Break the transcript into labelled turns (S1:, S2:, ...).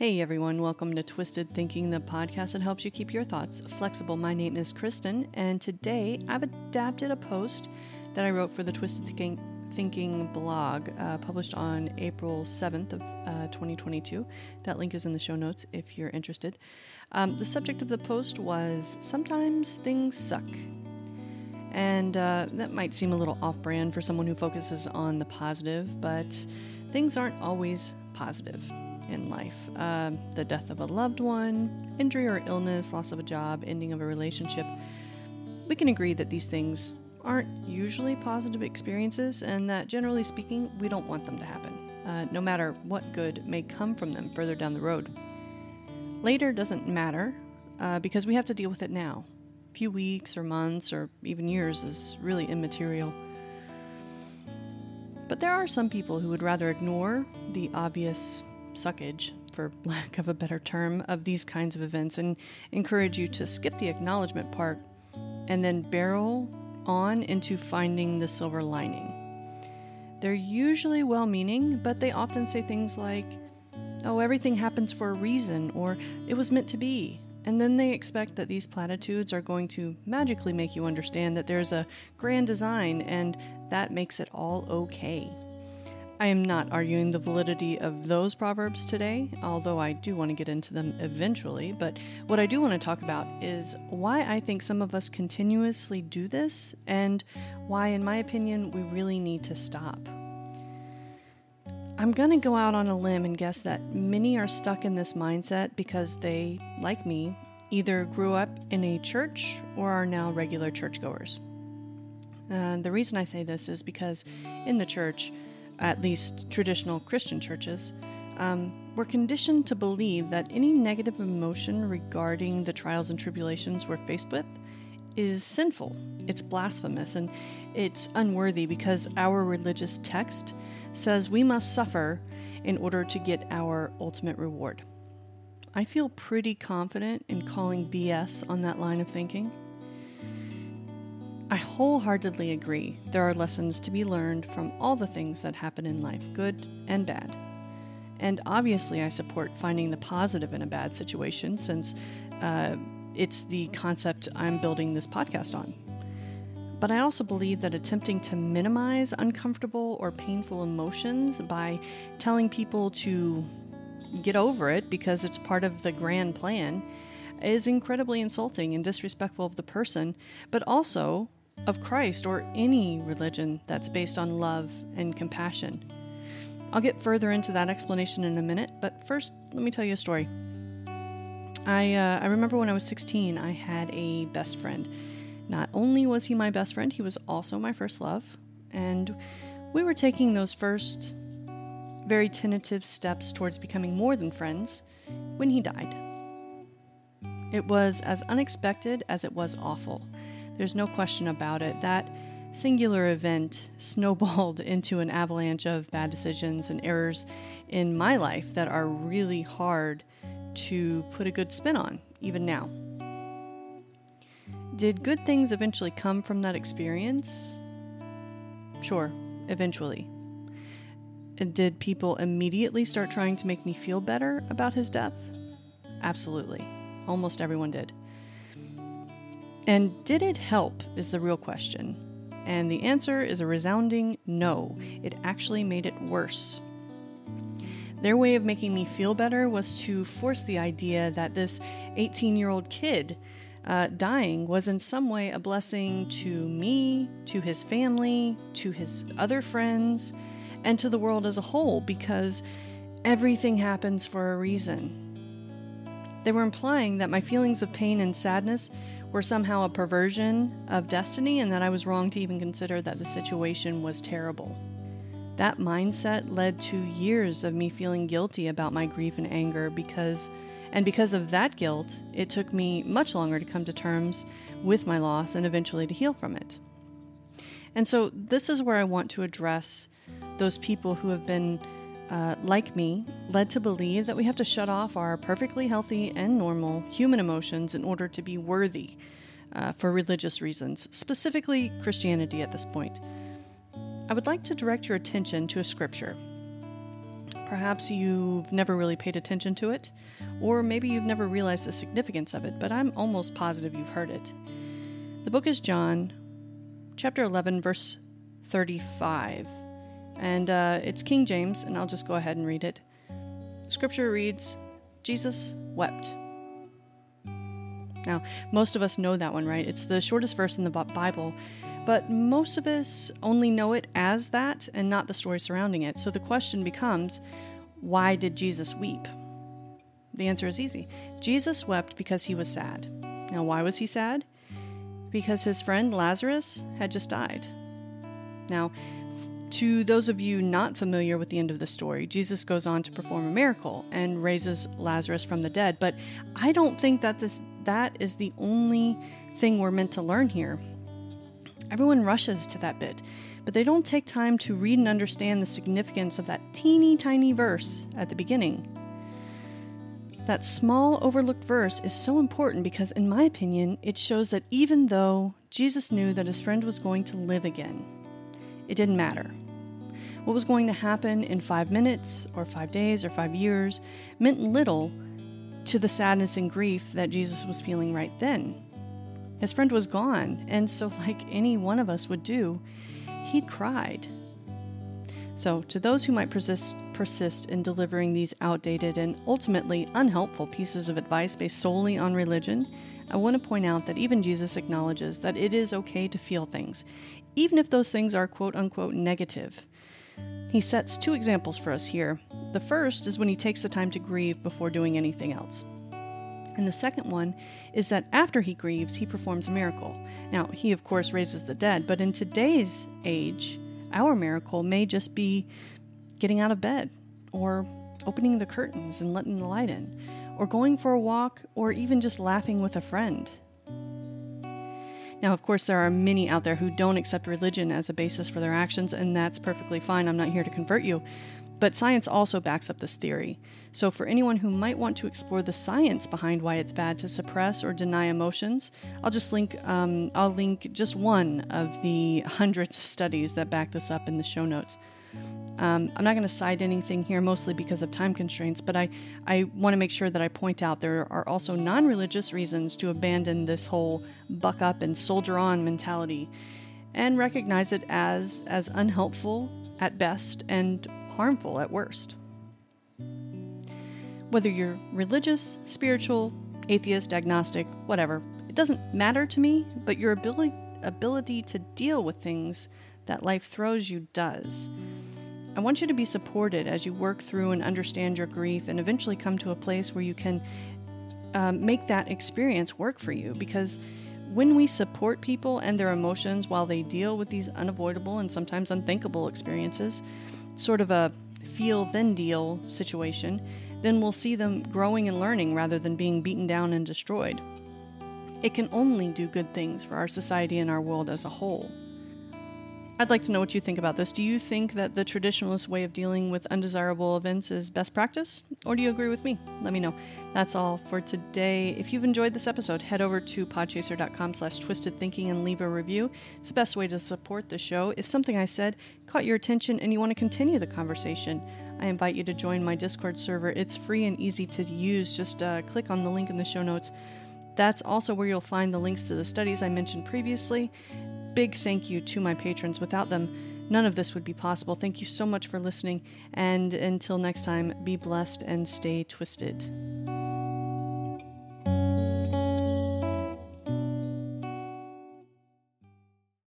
S1: Hey everyone, welcome to Twisted Thinking, the podcast that helps you keep your thoughts flexible. My name is Kristen, and today I've adapted a post that I wrote for the Twisted Thinking, Thinking blog, uh, published on April 7th of uh, 2022. That link is in the show notes if you're interested. Um, the subject of the post was Sometimes Things Suck. And uh, that might seem a little off brand for someone who focuses on the positive, but things aren't always positive in life. Uh, the death of a loved one, injury or illness, loss of a job, ending of a relationship. We can agree that these things aren't usually positive experiences, and that generally speaking, we don't want them to happen, uh, no matter what good may come from them further down the road. Later doesn't matter uh, because we have to deal with it now. A few weeks or months or even years is really immaterial. But there are some people who would rather ignore the obvious suckage, for lack of a better term, of these kinds of events and encourage you to skip the acknowledgement part and then barrel on into finding the silver lining. They're usually well meaning, but they often say things like, oh, everything happens for a reason, or it was meant to be. And then they expect that these platitudes are going to magically make you understand that there's a grand design and that makes it all okay. I am not arguing the validity of those proverbs today, although I do want to get into them eventually. But what I do want to talk about is why I think some of us continuously do this and why, in my opinion, we really need to stop. I'm going to go out on a limb and guess that many are stuck in this mindset because they, like me, either grew up in a church or are now regular churchgoers. And the reason I say this is because in the church, at least traditional Christian churches, um, we're conditioned to believe that any negative emotion regarding the trials and tribulations we're faced with is sinful, it's blasphemous, and it's unworthy because our religious text says we must suffer in order to get our ultimate reward. I feel pretty confident in calling BS on that line of thinking. I wholeheartedly agree there are lessons to be learned from all the things that happen in life, good and bad. And obviously, I support finding the positive in a bad situation since uh, it's the concept I'm building this podcast on. But I also believe that attempting to minimize uncomfortable or painful emotions by telling people to get over it because it's part of the grand plan is incredibly insulting and disrespectful of the person, but also of Christ or any religion that's based on love and compassion. I'll get further into that explanation in a minute, but first, let me tell you a story. I, uh, I remember when I was 16, I had a best friend. Not only was he my best friend, he was also my first love. And we were taking those first very tentative steps towards becoming more than friends when he died. It was as unexpected as it was awful. There's no question about it. That singular event snowballed into an avalanche of bad decisions and errors in my life that are really hard to put a good spin on, even now. Did good things eventually come from that experience? Sure, eventually. And did people immediately start trying to make me feel better about his death? Absolutely. Almost everyone did. And did it help is the real question. And the answer is a resounding no. It actually made it worse. Their way of making me feel better was to force the idea that this 18 year old kid uh, dying was in some way a blessing to me, to his family, to his other friends, and to the world as a whole because everything happens for a reason. They were implying that my feelings of pain and sadness were somehow a perversion of destiny and that I was wrong to even consider that the situation was terrible. That mindset led to years of me feeling guilty about my grief and anger because and because of that guilt, it took me much longer to come to terms with my loss and eventually to heal from it. And so this is where I want to address those people who have been uh, like me, led to believe that we have to shut off our perfectly healthy and normal human emotions in order to be worthy uh, for religious reasons, specifically Christianity at this point. I would like to direct your attention to a scripture. Perhaps you've never really paid attention to it, or maybe you've never realized the significance of it, but I'm almost positive you've heard it. The book is John, chapter 11, verse 35. And uh, it's King James, and I'll just go ahead and read it. Scripture reads Jesus wept. Now, most of us know that one, right? It's the shortest verse in the Bible, but most of us only know it as that and not the story surrounding it. So the question becomes why did Jesus weep? The answer is easy Jesus wept because he was sad. Now, why was he sad? Because his friend Lazarus had just died. Now, to those of you not familiar with the end of the story, Jesus goes on to perform a miracle and raises Lazarus from the dead. But I don't think that this that is the only thing we're meant to learn here. Everyone rushes to that bit, but they don't take time to read and understand the significance of that teeny tiny verse at the beginning. That small overlooked verse is so important because, in my opinion, it shows that even though Jesus knew that his friend was going to live again, it didn't matter. What was going to happen in five minutes, or five days, or five years meant little to the sadness and grief that Jesus was feeling right then. His friend was gone, and so, like any one of us would do, he'd cried. So, to those who might persist, persist in delivering these outdated and ultimately unhelpful pieces of advice based solely on religion, I want to point out that even Jesus acknowledges that it is okay to feel things, even if those things are quote unquote negative. He sets two examples for us here. The first is when he takes the time to grieve before doing anything else. And the second one is that after he grieves, he performs a miracle. Now, he of course raises the dead, but in today's age, our miracle may just be getting out of bed, or opening the curtains and letting the light in, or going for a walk, or even just laughing with a friend. Now, of course, there are many out there who don't accept religion as a basis for their actions, and that's perfectly fine. I'm not here to convert you. But science also backs up this theory. So, for anyone who might want to explore the science behind why it's bad to suppress or deny emotions, I'll just link um, I'll link just one of the hundreds of studies that back this up in the show notes. Um, I'm not going to cite anything here, mostly because of time constraints, but I, I want to make sure that I point out there are also non religious reasons to abandon this whole buck up and soldier on mentality and recognize it as, as unhelpful at best and harmful at worst. Whether you're religious, spiritual, atheist, agnostic, whatever, it doesn't matter to me, but your ability, ability to deal with things that life throws you does. I want you to be supported as you work through and understand your grief and eventually come to a place where you can um, make that experience work for you because when we support people and their emotions while they deal with these unavoidable and sometimes unthinkable experiences, sort of a feel then deal situation, then we'll see them growing and learning rather than being beaten down and destroyed. It can only do good things for our society and our world as a whole. I'd like to know what you think about this. Do you think that the traditionalist way of dealing with undesirable events is best practice? Or do you agree with me? Let me know. That's all for today. If you've enjoyed this episode, head over to podchaser.com slash twistedthinking and leave a review. It's the best way to support the show. If something I said caught your attention and you want to continue the conversation, I invite you to join my Discord server. It's free and easy to use. Just uh, click on the link in the show notes. That's also where you'll find the links to the studies I mentioned previously big thank you to my patrons. Without them, none of this would be possible. Thank you so much for listening. And until next time, be blessed and stay twisted.